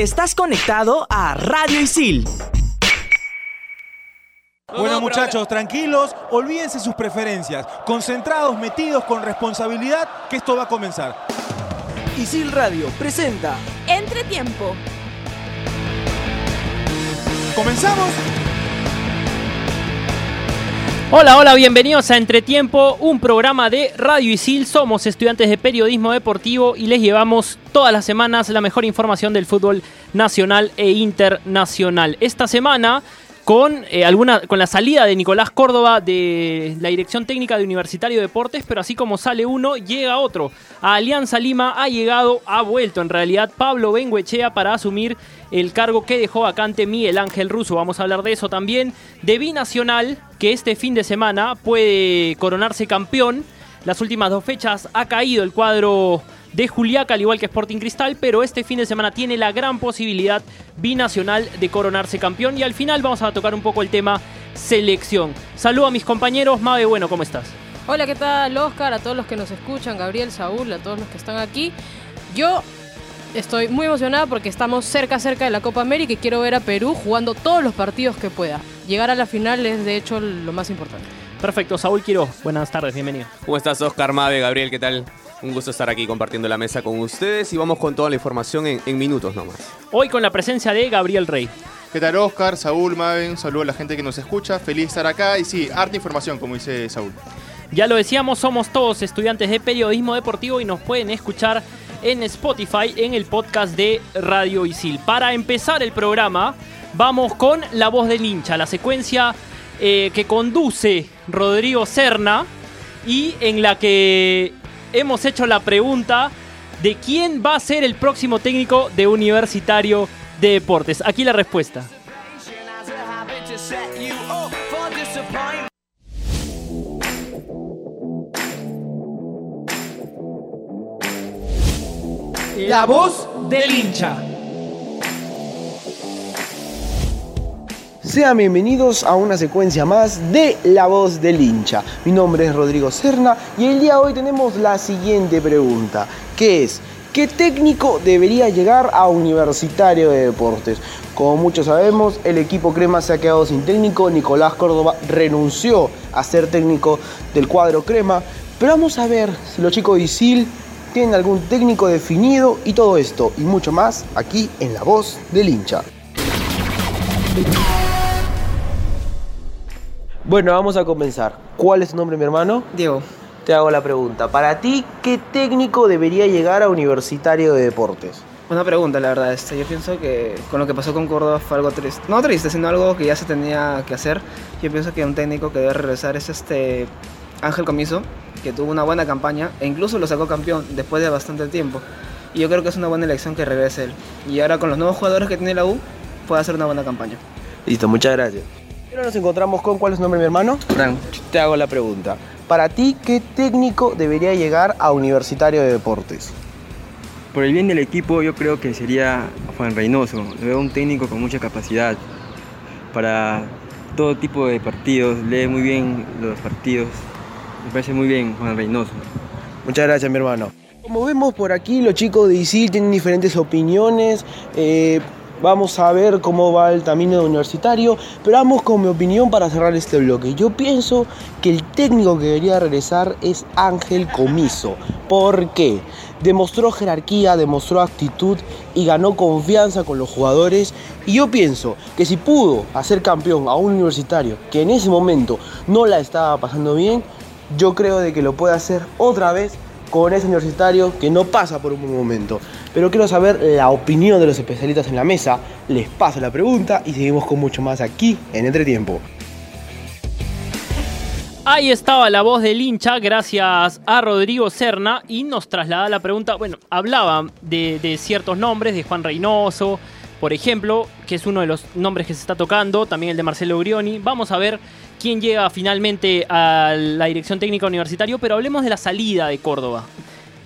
Estás conectado a Radio Isil. Bueno muchachos, tranquilos, olvídense sus preferencias, concentrados, metidos con responsabilidad, que esto va a comenzar. Isil Radio presenta Entretiempo. ¿Comenzamos? Hola, hola, bienvenidos a Entretiempo, un programa de Radio Isil. Somos estudiantes de periodismo deportivo y les llevamos todas las semanas la mejor información del fútbol nacional e internacional. Esta semana con, eh, alguna, con la salida de Nicolás Córdoba de la Dirección Técnica de Universitario de Deportes, pero así como sale uno, llega otro. A Alianza Lima ha llegado, ha vuelto en realidad Pablo Benguechea para asumir el cargo que dejó vacante Miguel Ángel Russo. Vamos a hablar de eso también. De Binacional, que este fin de semana puede coronarse campeón. Las últimas dos fechas ha caído el cuadro de Juliaca, al igual que Sporting Cristal, pero este fin de semana tiene la gran posibilidad binacional de coronarse campeón. Y al final vamos a tocar un poco el tema selección. Saludo a mis compañeros. Mabe, bueno, ¿cómo estás? Hola, ¿qué tal, Oscar? A todos los que nos escuchan, Gabriel, Saúl, a todos los que están aquí. Yo estoy muy emocionada porque estamos cerca, cerca de la Copa América y quiero ver a Perú jugando todos los partidos que pueda. Llegar a la final es, de hecho, lo más importante. Perfecto, Saúl Quiroz, buenas tardes, bienvenido. ¿Cómo estás, Oscar Mabe, Gabriel? ¿Qué tal? Un gusto estar aquí compartiendo la mesa con ustedes y vamos con toda la información en, en minutos nomás. Hoy con la presencia de Gabriel Rey. ¿Qué tal Oscar, Saúl, Maven? Un saludo a la gente que nos escucha. Feliz de estar acá y sí, harta información, como dice Saúl. Ya lo decíamos, somos todos estudiantes de periodismo deportivo y nos pueden escuchar en Spotify en el podcast de Radio Isil. Para empezar el programa, vamos con La Voz del Hincha, la secuencia eh, que conduce Rodrigo Serna y en la que hemos hecho la pregunta de quién va a ser el próximo técnico de Universitario de Deportes. Aquí la respuesta. La voz del hincha. Sean bienvenidos a una secuencia más de La Voz del Hincha. Mi nombre es Rodrigo Serna y el día de hoy tenemos la siguiente pregunta, que es, ¿qué técnico debería llegar a Universitario de Deportes? Como muchos sabemos, el equipo Crema se ha quedado sin técnico, Nicolás Córdoba renunció a ser técnico del cuadro Crema, pero vamos a ver si los chicos de Isil tienen algún técnico definido y todo esto y mucho más aquí en La Voz del Hincha. Bueno, vamos a comenzar. ¿Cuál es tu nombre, mi hermano? Diego, Te hago la pregunta. Para ti, ¿qué técnico debería llegar a Universitario de Deportes? una pregunta, la verdad. Este, yo pienso que con lo que pasó con Córdoba fue algo triste. No triste, sino algo que ya se tenía que hacer. Yo pienso que un técnico que debe regresar es este Ángel Comiso, que tuvo una buena campaña e incluso lo sacó campeón después de bastante tiempo. Y yo creo que es una buena elección que regrese él. Y ahora con los nuevos jugadores que tiene la U, puede hacer una buena campaña. Listo, muchas gracias. Ahora nos encontramos con ¿cuál es tu nombre, mi hermano? Fran, Te hago la pregunta. Para ti, ¿qué técnico debería llegar a Universitario de Deportes? Por el bien del equipo yo creo que sería Juan Reynoso. Lo veo un técnico con mucha capacidad para todo tipo de partidos. Lee muy bien los partidos. Me parece muy bien Juan Reynoso. Muchas gracias, mi hermano. Como vemos por aquí, los chicos de ISIL tienen diferentes opiniones. eh, vamos a ver cómo va el camino de universitario. Pero vamos con mi opinión para cerrar este bloque. Yo pienso que el técnico que debería regresar es Ángel Comiso. ¿Por qué? Demostró jerarquía, demostró actitud y ganó confianza con los jugadores. Y yo pienso que si pudo hacer campeón a un universitario que en ese momento no la estaba pasando bien, yo creo de que lo puede hacer otra vez con ese universitario que no pasa por un buen momento. Pero quiero saber la opinión de los especialistas en la mesa. Les paso la pregunta y seguimos con mucho más aquí en Entretiempo. Ahí estaba la voz del hincha, gracias a Rodrigo Serna, y nos traslada la pregunta, bueno, hablaba de, de ciertos nombres, de Juan Reynoso, por ejemplo, que es uno de los nombres que se está tocando, también el de Marcelo Grioni. Vamos a ver quién llega finalmente a la dirección técnica universitario, pero hablemos de la salida de Córdoba.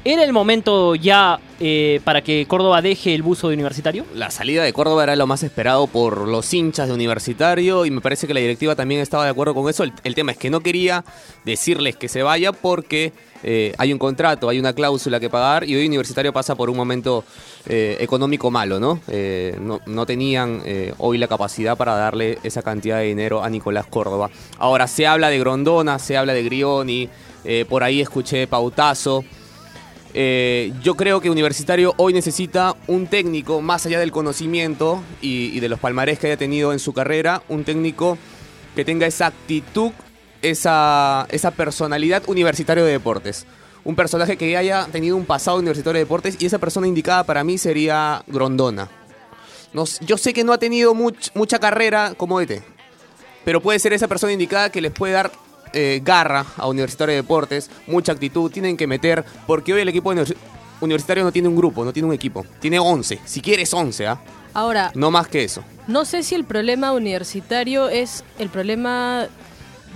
¿Era el momento ya eh, para que Córdoba deje el buzo de universitario? La salida de Córdoba era lo más esperado por los hinchas de Universitario y me parece que la directiva también estaba de acuerdo con eso. El, tema es que no quería decirles que se vaya porque eh, hay un contrato, hay una cláusula que pagar y hoy Universitario pasa por un momento eh, económico malo, ¿no? No, no tenían hoy la capacidad para darle esa cantidad de dinero a Nicolás Córdoba. Ahora se habla de Grondona, se habla de Grioni, por ahí escuché Pautazo. Eh, yo creo que Universitario hoy necesita un técnico, más allá del conocimiento y, de los palmarés que haya tenido en su carrera, un técnico que tenga esa actitud, esa, esa personalidad universitario de deportes. Un personaje que haya tenido un pasado universitario de deportes y esa persona indicada para mí sería Grondona. Yo sé que no ha tenido much- mucha carrera como ET, pero puede ser esa persona indicada que les puede dar eh, garra a Universitario de Deportes, mucha actitud, tienen que meter, porque hoy el equipo univers- universitario no tiene un grupo, no tiene un equipo, tiene 11, si quieres 11, ¿ah? Ahora, No más que eso. no sé si el problema universitario es el problema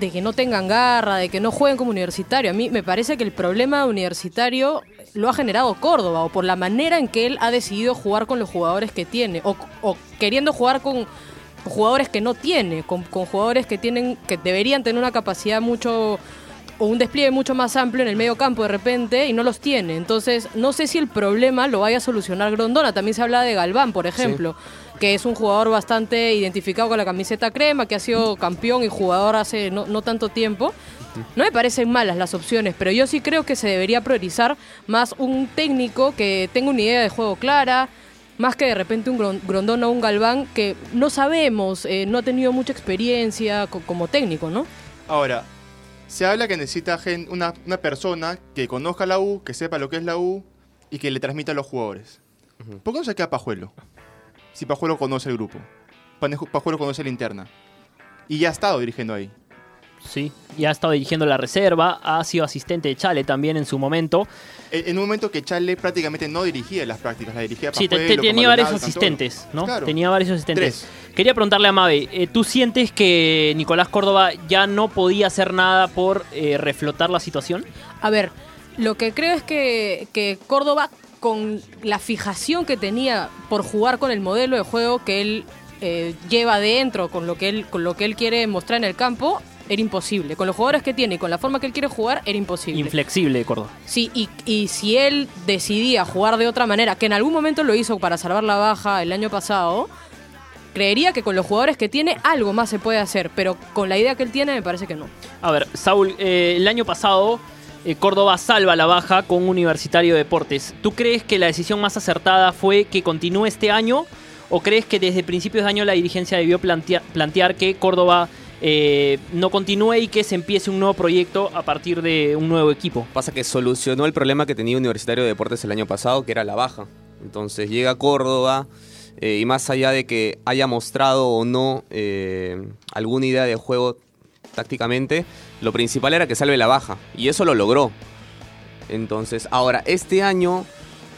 de que no tengan garra, de que no jueguen como universitario. A mí me parece que el problema universitario lo ha generado Córdoba, o por la manera en que él ha decidido jugar con los jugadores que tiene, o, o queriendo jugar con jugadores que no tiene, con, con jugadores que tienen, que deberían tener una capacidad mucho o un despliegue mucho más amplio en el medio campo de repente y no los tiene. Entonces, no sé si el problema lo vaya a solucionar Grondona. También se habla de Galván, por ejemplo, que es un jugador bastante identificado con la camiseta crema, que ha sido campeón y jugador hace no, no tanto tiempo. No me parecen malas las opciones, pero yo sí creo que se debería priorizar más un técnico que tenga una idea de juego clara, más que de repente un Gron- Grondona o un Galván que no sabemos, eh, no ha tenido mucha experiencia co- como técnico, ¿no? Ahora, se habla que necesita una, una persona que conozca la U, que sepa lo que es la U y que le transmita a los jugadores. ¿Por qué no se queda Pajuelo? Si Pajuelo conoce el grupo. Pajuelo conoce la interna. Y ya ha estado dirigiendo ahí. Sí, ya ha estado dirigiendo la reserva, ha sido asistente de Chale también en su momento. En en un momento que Chale prácticamente no dirigía las prácticas, la dirigía Sí, te- Pajuelo, te- tenía varios asistentes, ¿no? Claro. Tenía varios asistentes. Tres. Quería preguntarle a Mabe, eh, ¿tú sientes que Nicolás Córdoba ya no podía hacer nada por eh, reflotar la situación? A ver, lo que creo es que, que Córdoba, con la fijación que tenía por jugar con el modelo de juego que él eh, lleva adentro, con lo, que él, con lo que él quiere mostrar en el campo, era imposible. Con los jugadores que tiene y con la forma que él quiere jugar, era imposible. Inflexible Córdoba. Sí, y, y si él decidía jugar de otra manera, que en algún momento lo hizo para salvar la baja el año pasado, creería que con los jugadores que tiene algo más se puede hacer, pero con la idea que él tiene me parece que no. A ver, Saúl, eh, el año pasado eh, Córdoba salva la baja con Universitario de Deportes. ¿Tú crees que la decisión más acertada fue que continúe este año? ¿O crees que desde principios de año la dirigencia debió plantea- plantear que Córdoba eh, no continúe y que se empiece un nuevo proyecto a partir de un nuevo equipo? Pasa que solucionó el problema que tenía Universitario de Deportes el año pasado, que era la baja. Entonces llega a Córdoba eh, y más allá de que haya mostrado o no eh, alguna idea de juego tácticamente, lo principal era que salve la baja. Y eso lo logró. Entonces, ahora, este año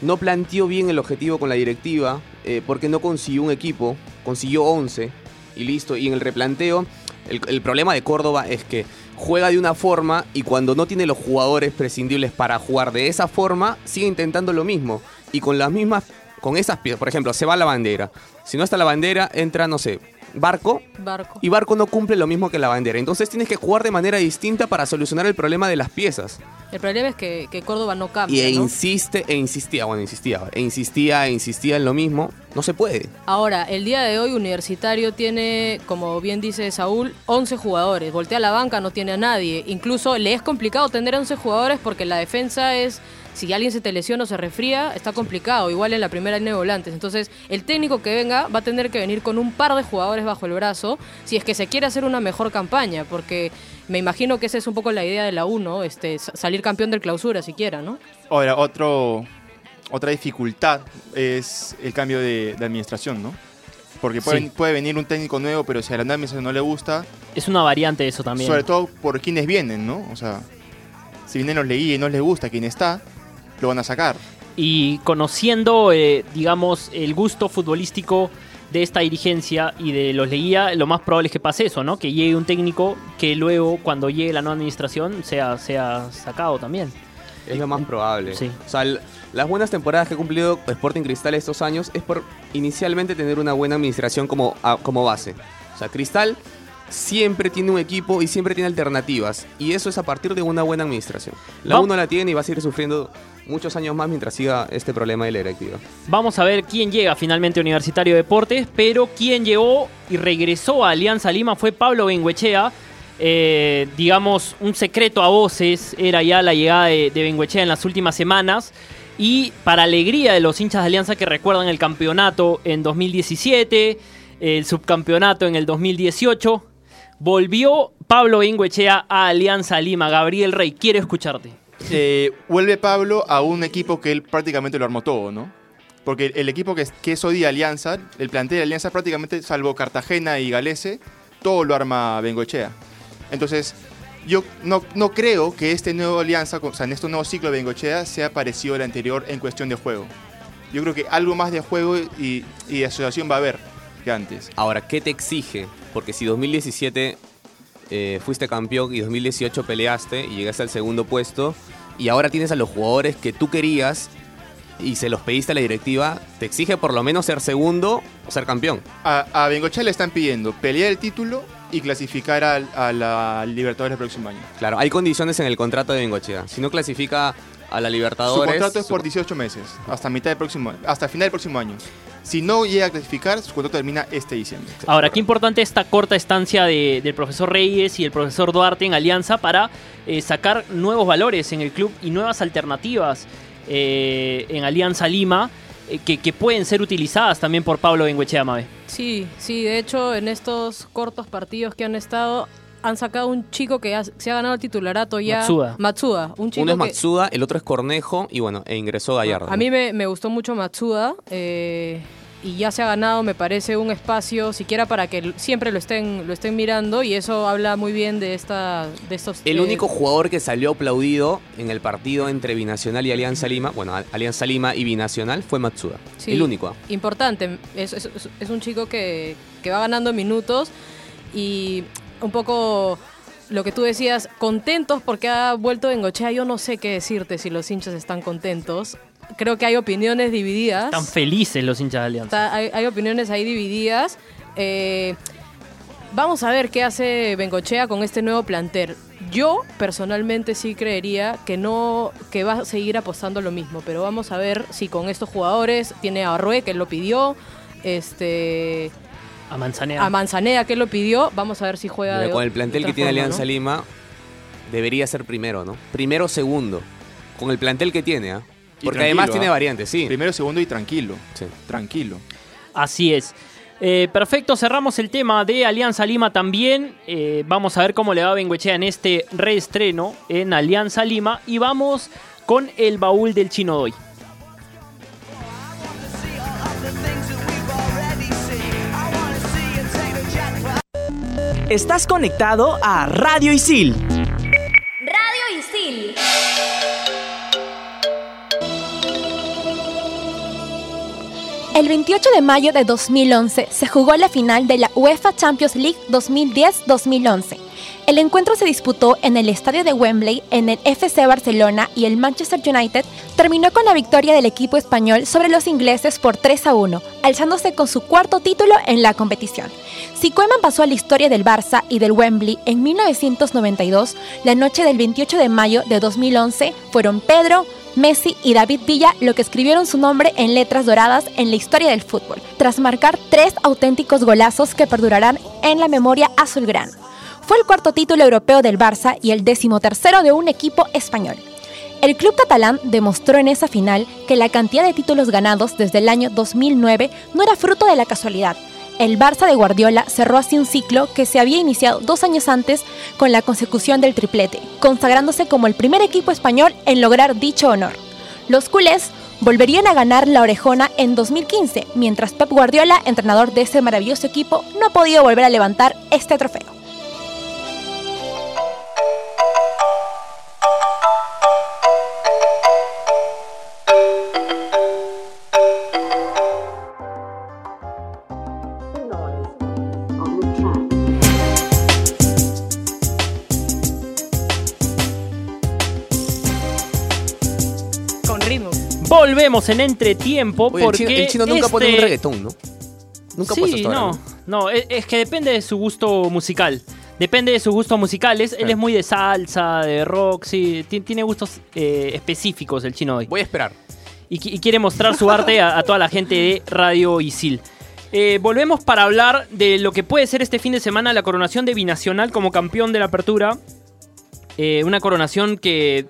no planteó bien el objetivo con la directiva porque no consiguió un equipo, consiguió 11 y listo. Y en el replanteo, el, el problema de Córdoba es que juega de una forma y cuando no tiene los jugadores prescindibles para jugar de esa forma, sigue intentando lo mismo. Y con las mismas, con esas piezas, por ejemplo, se va la bandera. Si no está la bandera, entra, no sé, Barco, Barco. y Barco no cumple lo mismo que la bandera. Entonces tienes que jugar de manera distinta para solucionar el problema de las piezas. El problema es que, que Córdoba no Y cambia. e ¿no? insiste, e insistía, bueno, insistía, e insistía, e insistía en lo mismo. No se puede. Ahora, el día de hoy Universitario tiene, como bien dice Saúl, 11 jugadores. Voltea a la banca, no tiene a nadie. Incluso le es complicado tener 11 jugadores porque la defensa es, si alguien se te lesiona o se resfría, está complicado. Igual en la primera línea de volantes. Entonces, el técnico que venga va a tener que venir con un par de jugadores bajo el brazo si es que se quiere hacer una mejor campaña. Porque me imagino que esa es un poco la idea de la 1, este, sa- salir campeón del clausura siquiera, ¿no? Ahora, otro, otra dificultad es el cambio de, de administración, ¿no? Porque puede, Sí. puede venir un técnico nuevo, pero si a la administración no le gusta, Es una variante de eso también. sobre todo por quienes vienen, ¿no? O sea, si vienen los leí y no les gusta quien está, lo van a sacar. Y conociendo, eh, digamos, el gusto futbolístico de esta dirigencia y de los Leguía, lo más probable es que pase eso, ¿no? Que llegue un técnico que luego, cuando llegue la nueva administración, sea, sea sacado también. Es lo más probable. Sí. O sea, las buenas temporadas que ha cumplido Sporting Cristal estos años es por inicialmente tener una buena administración como, a- como base. O sea, Cristal siempre tiene un equipo y siempre tiene alternativas. Y eso es a partir de una buena administración. La uno la tiene y va a seguir sufriendo muchos años más mientras siga este problema de la directiva. Vamos a ver quién llega finalmente a Universitario de Deportes, pero quien llegó y regresó a Alianza Lima fue Pablo Benguechea. Eh, digamos, un secreto a voces era ya la llegada de, de Benguechea en las últimas semanas. Y para alegría de los hinchas de Alianza que recuerdan el campeonato en 2017, el subcampeonato en el 2018, volvió Pablo Benguechea a Alianza Lima. Gabriel Rey, quiero escucharte. Eh, vuelve Pablo a un equipo que él prácticamente lo armó todo, ¿no? Porque el equipo que es, que es hoy Alianza, el plantel de Alianza prácticamente, salvo Cartagena y Galese, todo lo arma Bengochea. Entonces, yo no, no creo que este nuevo Alianza, o sea, en este nuevo ciclo de Bengochea, sea parecido al anterior en cuestión de juego. Yo creo que algo más de juego y, y de asociación va a haber que antes. Ahora, ¿qué te exige? Porque si 2017 eh, fuiste campeón y 2018 peleaste y llegaste al segundo puesto y ahora tienes a los jugadores que tú querías y se los pediste a la directiva, te exige por lo menos ser segundo o ser campeón. A, a Bengochea le están pidiendo pelear el título y clasificar al- a, la Libertadores el próximo año. Claro, hay condiciones en el contrato de Bengochea. Si no clasifica a la Su Libertadores... contrato es su- por 18 meses, hasta mitad del próximo, hasta final del próximo año. Si no llega a clasificar, su contrato termina este diciembre. Ahora, qué importante esta corta estancia de- del profesor Reyes y el profesor Duarte en Alianza para eh, sacar nuevos valores en el club y nuevas alternativas eh, en Alianza Lima eh, que, que pueden ser utilizadas también por Pablo Benguechea Mabe. Sí, sí, de hecho en estos cortos partidos que han estado han sacado un chico que ha- se ha ganado el titularato ya. Matsuda. Matsuda, un chico Uno es que- Matsuda, el otro es Cornejo y bueno, e ingresó Gallardo. A mí me, me gustó mucho Matsuda eh, y ya se ha ganado, me parece, un espacio siquiera para que siempre lo estén, lo estén mirando y eso habla muy bien de esta, de estos. El eh, único jugador que salió aplaudido en el partido entre Binacional y Alianza Lima, bueno, Alianza Lima y Binacional, fue Matsuda. Sí, El único. Importante, es, es- es- es un chico que, que va ganando minutos y un poco lo que tú decías, contentos porque ha vuelto Bengochea. Yo no sé qué decirte si los hinchas están contentos. Creo que hay opiniones divididas. Están felices los hinchas de Alianza. Está- hay, hay opiniones ahí divididas. Eh, vamos a ver qué hace Bengochea con este nuevo plantel. Yo personalmente sí creería que no que va a seguir apostando lo mismo, pero vamos a ver si con estos jugadores tiene a Arrué que él lo pidió, este A Manzanea. a Manzanea que él lo pidió, vamos a ver si juega Mira, de con o- el plantel que tiene forma, Alianza ¿no? Lima, debería ser primero, ¿no? Primero o segundo. Con el plantel que tiene, ¿ah? Porque además tiene ¿ah? variantes, sí. Primero, segundo y tranquilo. Sí. Tranquilo. Así es. Eh, perfecto, cerramos el tema de Alianza Lima también. Eh, vamos a ver cómo le va a Benguechea en este reestreno en Alianza Lima. Y vamos con el baúl del Chino Doy. Estás conectado a Radio Isil. Radio Isil. El 28 de mayo de 2011 se jugó la final de la UEFA Champions League 2010-2011. El encuentro se disputó en el estadio de Wembley en el FC Barcelona y el Manchester United terminó con la victoria del equipo español sobre los ingleses por 3 a 1, alzándose con su cuarto título en la competición. Si Koeman pasó a la historia del Barça y del Wembley en 1992, la noche del 28 de mayo de 2011 fueron Pedro, Messi y David Villa lo que escribieron su nombre en letras doradas en la historia del fútbol, tras marcar tres auténticos golazos que perdurarán en la memoria azulgrana. Fue el cuarto título europeo del Barça y el decimotercero de un equipo español. El club catalán demostró en esa final que la cantidad de títulos ganados desde el año 2009 no era fruto de la casualidad. El Barça de Guardiola cerró así un ciclo que se había iniciado dos años antes con la consecución del triplete, consagrándose como el primer equipo español en lograr dicho honor. Los culés volverían a ganar la orejona en 2015, mientras Pep Guardiola, entrenador de ese maravilloso equipo, no ha podido volver a levantar este trofeo. Volvemos en entretiempo Oye, el porque chino, el chino nunca pone un este- reggaetón, ¿no? Nunca Sí, hasta ahora, no, no, es, es que depende de su gusto musical. Depende de sus gustos musicales. Él es muy de salsa, de rock, sí. ti- Tiene gustos eh, específicos el chino hoy. Voy a esperar. Y, qui- y quiere mostrar su arte a, a toda la gente de Radio Isil. Eh, volvemos para hablar de lo que puede ser este fin de semana la coronación de Binacional como campeón de la apertura. Eh, una coronación que,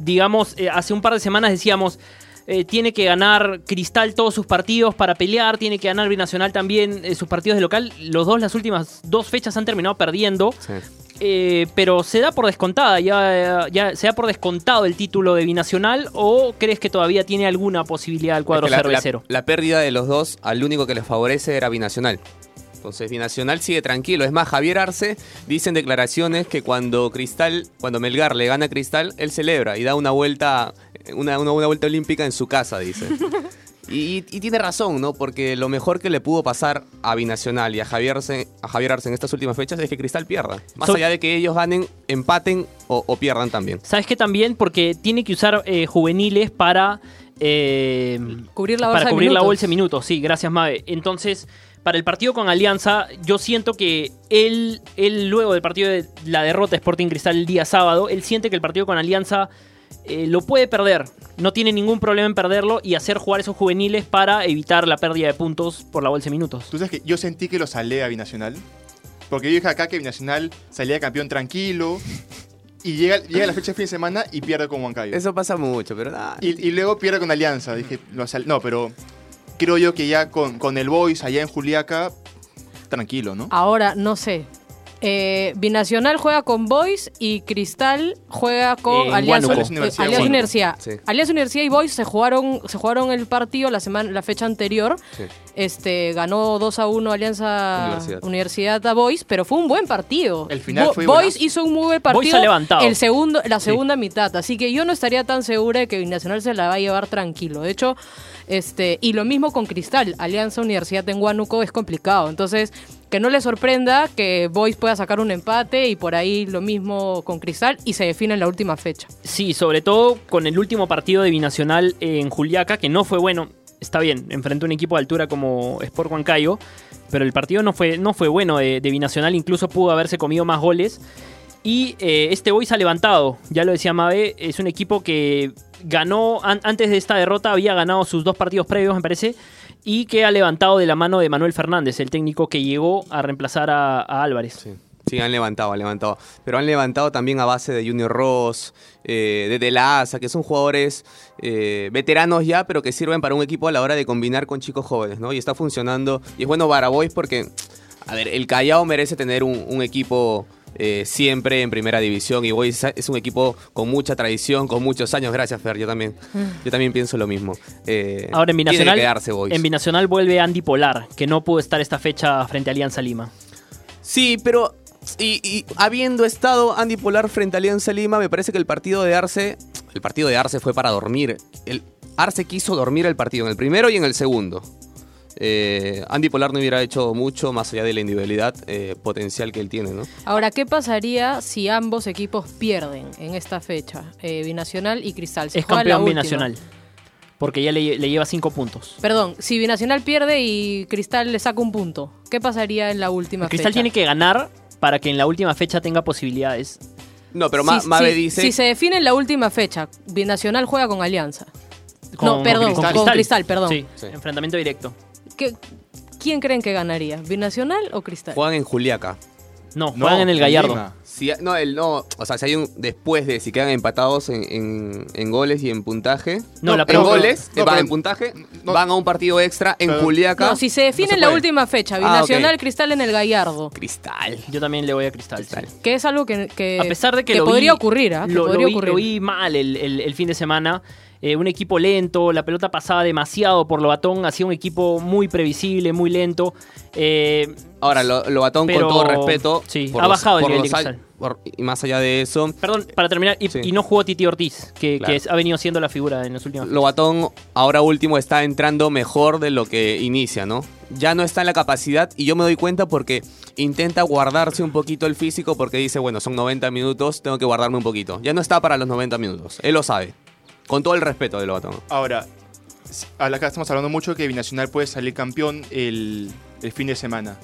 digamos, hace un par de semanas decíamos, eh, tiene que ganar Cristal todos sus partidos para pelear, tiene que ganar Binacional también eh, sus partidos de local. Los dos, las últimas dos fechas han terminado perdiendo. Eh, pero se da por descontada, ya, ya se da por descontado el título de Binacional o crees que todavía tiene alguna posibilidad el cuadro Es que la- cervecero? La, la pérdida de los dos, al único que les favorece era Binacional. Entonces Binacional sigue tranquilo. Es más, Javier Arce dice en declaraciones que cuando Cristal, cuando Melgar le gana a Cristal, él celebra y da una vuelta, una, una- una vuelta olímpica en su casa, dice. Y, y tiene razón, ¿no? Porque lo mejor que le pudo pasar a Binacional y a Javier Arce, a Javier Arce en estas últimas fechas es que Cristal pierda. Más So- allá de que ellos ganen, empaten o, o pierdan también. ¿Sabes qué también? Porque tiene que usar eh, juveniles para... eh, Cubrir la bolsa para de cubrir la minutos. bolsa de minutos, sí, gracias Mabe. Entonces, para el partido con Alianza, yo siento que él, él luego del partido de la derrota de Sporting Cristal el día sábado, él siente que el partido con Alianza eh, lo puede perder. No tiene ningún problema en perderlo y hacer jugar esos juveniles para evitar la pérdida de puntos por la bolsa de minutos. Tú sabes que yo sentí que lo salé a Binacional. Porque yo dije acá que Binacional salía campeón tranquilo. Y llega, llega la fecha de fin de semana y pierde con Huancayo. Eso pasa mucho, pero nada. Y, y luego pierde con Alianza. Dije, lo sal- no, pero creo yo que ya con, con el Boys allá en Juliaca, tranquilo, ¿no? Ahora, no sé. Eh, Binacional juega con Boys y Cristal juega con En Alianza, Huánuco. Alianza eh, Universidad, Alianza Huánuco. Universidad. Sí. Alianza Universidad y Boys se jugaron, se jugaron el partido la semana, la fecha anterior. Sí. Este ganó 2 a 1 Alianza Universidad. Universidad, a Boys, pero fue un buen partido. El final Bo- fue Boys hizo un muy buen Boys partido. ha levantado. El segundo, la segunda mitad. Así que yo no estaría tan segura de que Binacional se la va a llevar tranquilo. De hecho, este, y lo mismo con Cristal. Alianza Universidad en Huánuco es complicado. Entonces, que no le sorprenda que Boys pueda sacar un empate y por ahí lo mismo con Cristal y se define en la última fecha. Sí, sobre todo con el último partido de Binacional en Juliaca, que no fue bueno. Está bien, enfrentó un equipo de altura como Sport Huancayo, pero el partido no fue, no fue bueno de, de Binacional, incluso pudo haberse comido más goles. Y eh, este Boys ha levantado, ya lo decía Mabe, es un equipo que ganó, an- antes de esta derrota había ganado sus dos partidos previos, me parece, y que ha levantado de la mano de Manuel Fernández, el técnico que llegó a reemplazar a, a Álvarez. Sí. Sí, han levantado, han levantado. Pero han levantado también a base de Junior Ross, eh, de De La Asa, que son jugadores eh, veteranos ya, pero que sirven para un equipo a la hora de combinar con chicos jóvenes, ¿no? Y está funcionando. Y es bueno para Boys porque, a ver, el Callao merece tener un, un equipo eh, siempre en primera división. Y Boys es un equipo con mucha tradición, con muchos años. Gracias, Fer, yo también. Yo también pienso lo mismo. Eh, Ahora en tiene que Binacional, quedarse Boys. en Binacional vuelve Andy Polar, que no pudo estar esta fecha frente a Alianza Lima. Sí, pero y, y habiendo estado Andy Polar frente a Alianza Lima, me parece que el partido de Arce, el partido de Arce fue para dormir. El, Arce quiso dormir el partido en el primero y en el segundo. Eh, Andy Polar no hubiera hecho mucho más allá de la individualidad eh, potencial que él tiene, ¿no? Ahora, ¿qué pasaría si ambos equipos pierden en esta fecha? Eh, Binacional y Cristal. Se es campeón binacional. Porque ya le, le lleva cinco puntos. Perdón, si Binacional pierde y Cristal le saca un punto, ¿qué pasaría en la última Cristal fecha? tiene que ganar para que en la última fecha tenga posibilidades. No, pero Ma- Si- Mabe si- dice. Si se define en la última fecha, Binacional juega con Alianza. Con- no, perdón, con con, Cristal. perdón. Sí, Sí. enfrentamiento directo. ¿Qué- ¿Quién creen que ganaría? ¿Binacional o Cristal? Juegan en Juliaca. No, No, juegan en el Gallardo. Lima. Si, no, el, no, o sea, si hay un. Después de si quedan empatados en, en- en goles y en puntaje. No, la en goles, no, eh, van pero- en puntaje, no. van a un partido extra en Pero- Juliaca. No, si se define No en la última fecha, Ah, Binacional. Cristal en el Gallardo. Cristal. Yo también le voy a Cristal. Cristal. sí. Que es algo que, que- A pesar de que, lo podría vi- ocurrir, ¿ah? Que Lo, lo podría vi, ocurrir. lo vi mal el, el- el fin de semana. Eh, un equipo lento, la pelota pasaba demasiado por Lobatón, hacía un equipo muy previsible, muy lento. Eh, Ahora, lo, Lobatón, Pero- con todo respeto. sí, ha los- bajado el nivel de Cristal. por- y más allá de eso, perdón, para terminar, y, Sí. y no jugó Titi Ortiz, que, Claro. que ha venido siendo la figura en los últimos Lobatón ahora último está entrando mejor de lo que inicia, ¿no? Ya no está en la capacidad y yo me doy cuenta porque intenta guardarse un poquito el físico porque dice, bueno, son 90 minutos, tengo que guardarme un poquito. Ya no está para los 90 minutos, él lo sabe. Con todo el respeto de Lobatón. Ahora, s- acá estamos hablando mucho que Binacional puede salir campeón el, el fin de semana.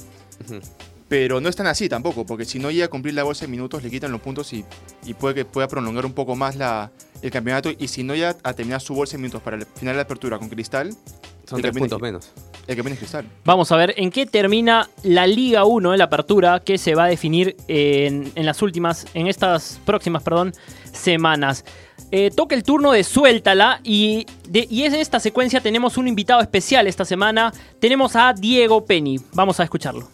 Pero no es tan así tampoco, porque si no llega a cumplir la bolsa de minutos, le quitan los puntos y, y puede que pueda prolongar un poco más la, el campeonato. Y si no llega a terminar su bolsa de minutos para el final de la apertura con Cristal, Son tres puntos menos. El campeón es Cristal. Vamos a ver en qué termina la Liga 1 en la apertura que se va a definir en, en las últimas, en estas próximas, perdón, semanas. Eh, toca el turno de Suéltala y, de, y en esta secuencia tenemos un invitado especial esta semana. Tenemos a Diego Penny. Vamos a escucharlo.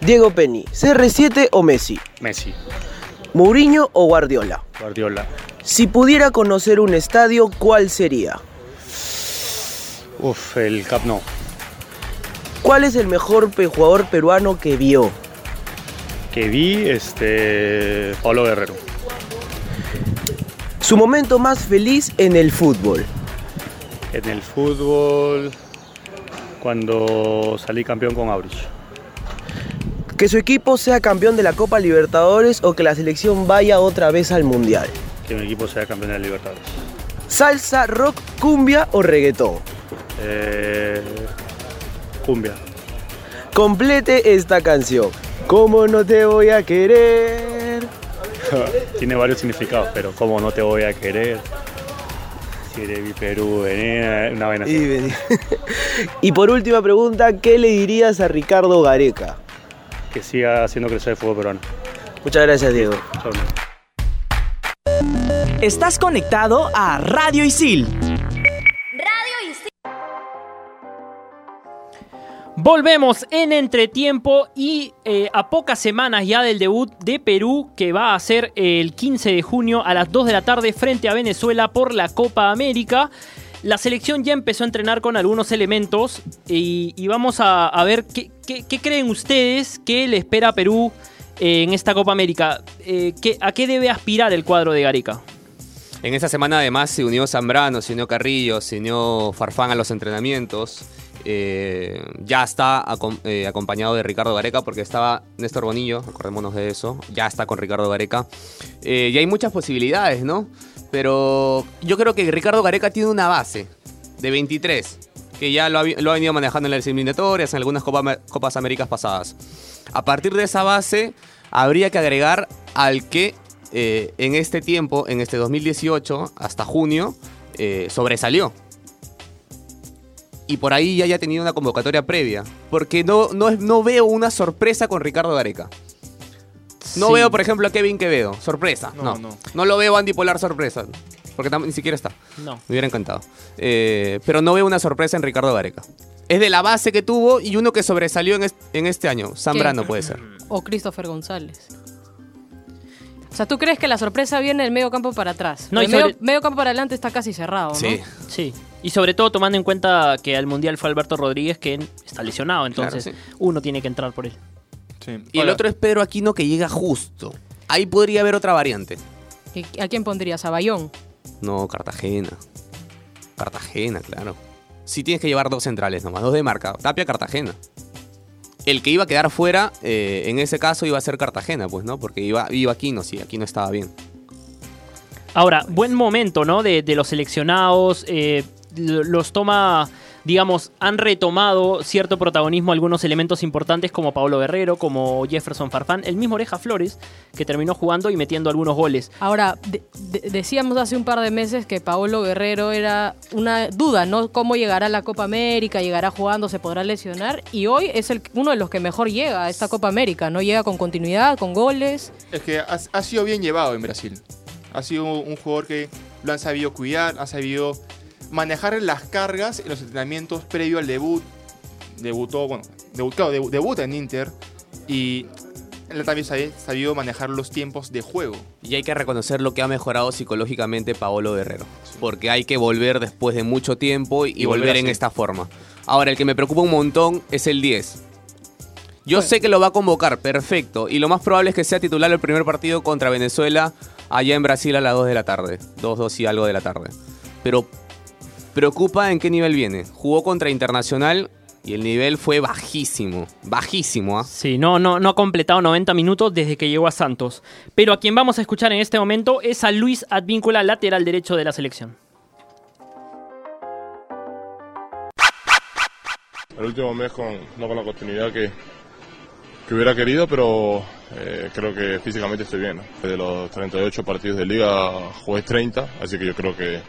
Diego Penny, CR7 o Messi, Messi, Mourinho o Guardiola. Guardiola. Si pudiera conocer un estadio, ¿cuál sería? Uf, el Cap no. ¿Cuál es el mejor pe- jugador peruano que vio? Que vi, este. Pablo Guerrero. Su momento más feliz en el fútbol. En el fútbol, cuando salí campeón con Aurich. Que su equipo sea campeón de la Copa Libertadores o que la selección vaya otra vez al Mundial. Que mi equipo sea campeón de la Libertadores. Salsa, rock, cumbia o reggaetón. Eh, cumbia. Complete esta canción. ¿Cómo no te voy a querer? Tiene varios significados, pero ¿cómo no te voy a querer? Si eres mi Perú, vení, una vaina así. Y, vení. y por última pregunta, ¿qué le dirías a Ricardo Gareca? Que siga haciendo crecer el fútbol peruano. Muchas gracias, Diego. Estás conectado a Radio Isil. Volvemos en entretiempo y eh, a pocas semanas ya del debut de Perú que va a ser el 15 de junio a las 2 de la tarde frente a Venezuela por la Copa América. La selección ya empezó a entrenar con algunos elementos y, vamos a, ver qué, creen ustedes que le espera a Perú eh, en esta Copa América. Eh, ¿qué- ¿A qué debe aspirar el cuadro de Gareca? En esta semana además se unió Zambrano, se unió Carrillo, se unió Farfán a los entrenamientos. Eh, ya está eh, acompañado de Ricardo Gareca porque estaba Néstor Bonillo, acordémonos de eso. Ya está con Ricardo Gareca. Eh, y hay muchas posibilidades, ¿no? Pero yo creo que Ricardo Gareca tiene una base de 23, que ya lo ha, venido manejando en las eliminatorias, en algunas Copa- Copas Américas pasadas. A partir de esa base, habría que agregar al que eh, en este tiempo, en este 2018, hasta junio, eh, sobresalió. Y por ahí ya haya tenido una convocatoria previa. Porque no, no, veo una sorpresa con Ricardo Gareca. No Sí. veo, por ejemplo, a Kevin Quevedo. Sorpresa. No, No, no. no. lo veo Andy Polar sorpresa. Porque ni siquiera está. No. Me hubiera encantado. Eh, pero no veo una sorpresa en Ricardo Gareca. Es de la base que tuvo y uno que sobresalió en, est- en este año. Zambrano puede ser. O Christopher González. O sea, ¿tú crees que la sorpresa viene del medio campo para atrás? No, el y medio, sobre- medio campo para adelante está casi cerrado, ¿no? Sí. Sí, y sobre todo tomando en cuenta que al Mundial fue Alberto Rodríguez, que está lesionado, entonces Claro, uno tiene que entrar por él. Sí. Y el otro es Pedro Aquino que llega justo. Ahí podría haber otra variante. ¿Y ¿A quién pondrías? ¿A Bayón? No, Cartagena. Cartagena, claro. Sí tienes que llevar dos centrales nomás, dos de marca. Tapia, Cartagena. El que iba a quedar fuera, eh, en ese caso, iba a ser Cartagena, pues, ¿no? Porque iba, iba Aquino, sí, Aquino estaba bien. Ahora, buen momento, ¿no? De, de los seleccionados, eh, lo- los toma, digamos, han retomado cierto protagonismo algunos elementos importantes como Pablo Guerrero, como Jefferson Farfán, el mismo Oreja Flores, que terminó jugando y metiendo algunos goles. Ahora, de- de- decíamos hace un par de meses que Paolo Guerrero era una duda, ¿no? ¿Cómo llegará a la Copa América? ¿Llegará jugando? ¿Se podrá lesionar? Y hoy es el, uno de los que mejor llega a esta Copa América, ¿no? Llega con continuidad, con goles. Es que ha, ha sido bien llevado en Brasil. Ha sido un jugador que lo han sabido cuidar, ha sabido manejar las cargas en los entrenamientos previo al debut. Debutó, bueno, debu- claro, debuta en Inter y él también sabe- sabido manejar los tiempos de juego. Y hay que reconocer lo que ha mejorado psicológicamente Paolo Guerrero. Porque hay que volver después de mucho tiempo y, Y volver, volver en esta forma. Ahora, el que me preocupa un montón es el 10. Yo sé que lo va a convocar, perfecto. Y lo más probable es que sea titular el primer partido contra Venezuela allá en Brasil a las 2 de la tarde. 2, 2 y algo de la tarde. Pero preocupa en qué nivel viene. Jugó contra Internacional Y el nivel fue bajísimo, bajísimo. ¿ah? Sí, no, no, no ha completado 90 minutos desde que llegó a Santos. Pero a quien vamos a escuchar en este momento es a Luis Advíncula, lateral derecho de la selección. El último mes con, no con la continuidad que, que hubiera querido, pero eh, creo que físicamente estoy bien. ¿no? De los 38 partidos de liga jugué 30, así que yo creo que,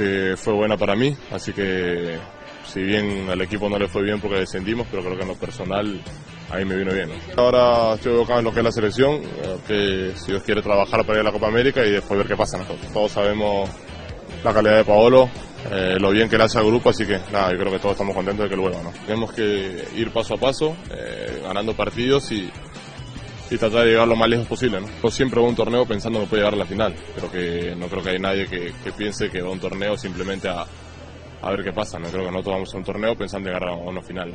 que fue buena para mí. Así que si bien al equipo no le fue bien porque descendimos, pero creo que en lo personal a mí me vino bien. ¿no? Ahora estoy enfocado en lo que es la selección, eh, que si Dios quiere trabajar para ir a la Copa América y después ver qué pasa. Todos sabemos la calidad de Paolo, eh, lo bien que le hace al grupo, así que nada, yo creo que todos estamos contentos de que lo vuelva. ¿no? Tenemos que ir paso a paso, eh, ganando partidos y, y tratar de llegar lo más lejos posible. ¿no? Yo siempre voy a un torneo pensando que puede llegar a la final, pero que no creo que hay nadie que, que piense que va a un torneo simplemente a, a ver qué pasa. No creo que nosotros vamos a un torneo pensando en llegar a una final.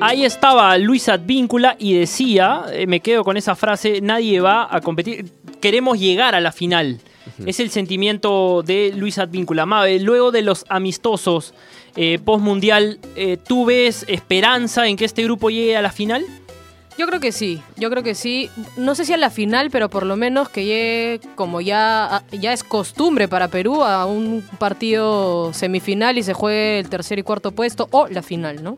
Ahí estaba Luis Advíncula y decía, eh, me quedo con esa frase, nadie va a competir, queremos llegar a la final. Es el sentimiento de Luis Advíncula. Mabe, luego de los amistosos eh, post-mundial, eh, ¿tú ves esperanza en que este grupo llegue a la final? Yo creo que sí, yo creo que sí. No sé si a la final, pero por lo menos que llegue, como ya, ya es costumbre para Perú, a un partido semifinal y se juegue el tercer y cuarto puesto o la final, ¿no?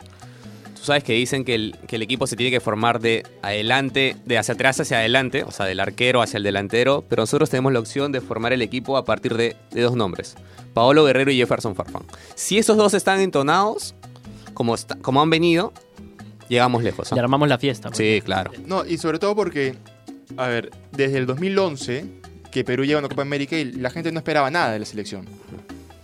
Tú sabes que dicen que el, que el equipo se tiene que formar de adelante, de hacia atrás hacia adelante, o sea, del arquero hacia el delantero, pero nosotros tenemos la opción de formar el equipo a partir de, de dos nombres, Paolo Guerrero y Jefferson Farfán. Si esos dos están entonados, como, está- como han venido, llegamos lejos. ¿ah? Y armamos la fiesta. pues. Sí, claro. No, y sobre todo porque, a ver, desde el 2011 que Perú llega a una Copa América y la gente no esperaba nada de la selección.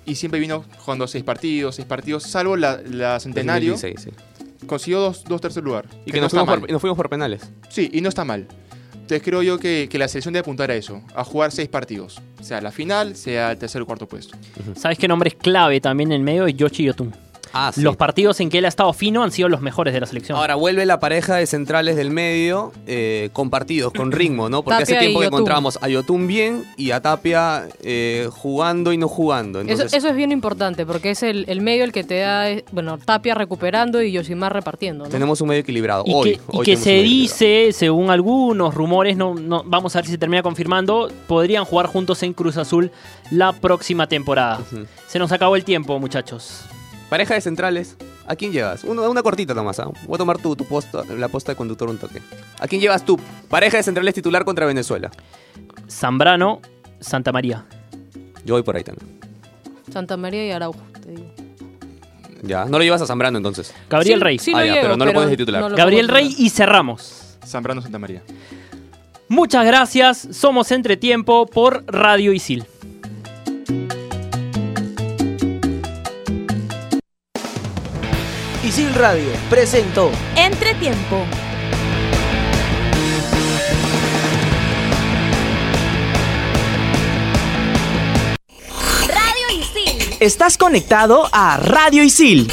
Y siempre vino jugando seis partidos, seis partidos, salvo la, la Centenario. 2016, sí. Consiguió dos, dos tercer lugar. Y que nos está fuimos, por, mal. y nos fuimos por penales. Sí, y no está mal. Entonces creo yo que, que la selección debe apuntar a eso, a jugar seis partidos. Sea la final, sea el tercer o cuarto puesto. ¿Sabes qué nombre es clave también en medio? Es Yoshi Yotun. Ah, sí. Los partidos en que él ha estado fino han sido los mejores de la selección. Ahora vuelve la pareja de centrales del medio eh, compartidos con ritmo, ¿no? Porque Tapia hace tiempo que Yotun. encontrábamos a Yotun bien y a Tapia eh, jugando y no jugando. Eso, Entonces, eso es bien importante porque es el, el medio el que te da, eh, bueno, Tapia recuperando y Yoshimar repartiendo, ¿no? tenemos un medio equilibrado. Y hoy, que, y que se dice, según algunos rumores, no, no, vamos a ver si se termina confirmando, podrían jugar juntos en Cruz Azul la próxima temporada. Se nos acabó el tiempo, muchachos. Pareja de centrales. ¿A quién llevas? Uno, una cortita nomás. ¿ah? Voy a tomar tu, tu posta, la posta de conductor un toque. ¿A quién llevas tú? Pareja de centrales titular contra Venezuela. Zambrano, Santa María. Yo voy por ahí también. Santa María y Araujo, te digo. Ya. No lo llevas a Zambrano entonces. Gabriel Sí, Rey. sí Ah, lo ya, llevo, pero no lo pones de titular. no lo Gabriel pongo Rey y cerramos. Zambrano Santa María. Muchas gracias. Somos Entretiempo por Radio. Isil Radio presentó Entretiempo. Radio Isil. Estás conectado a Radio Isil.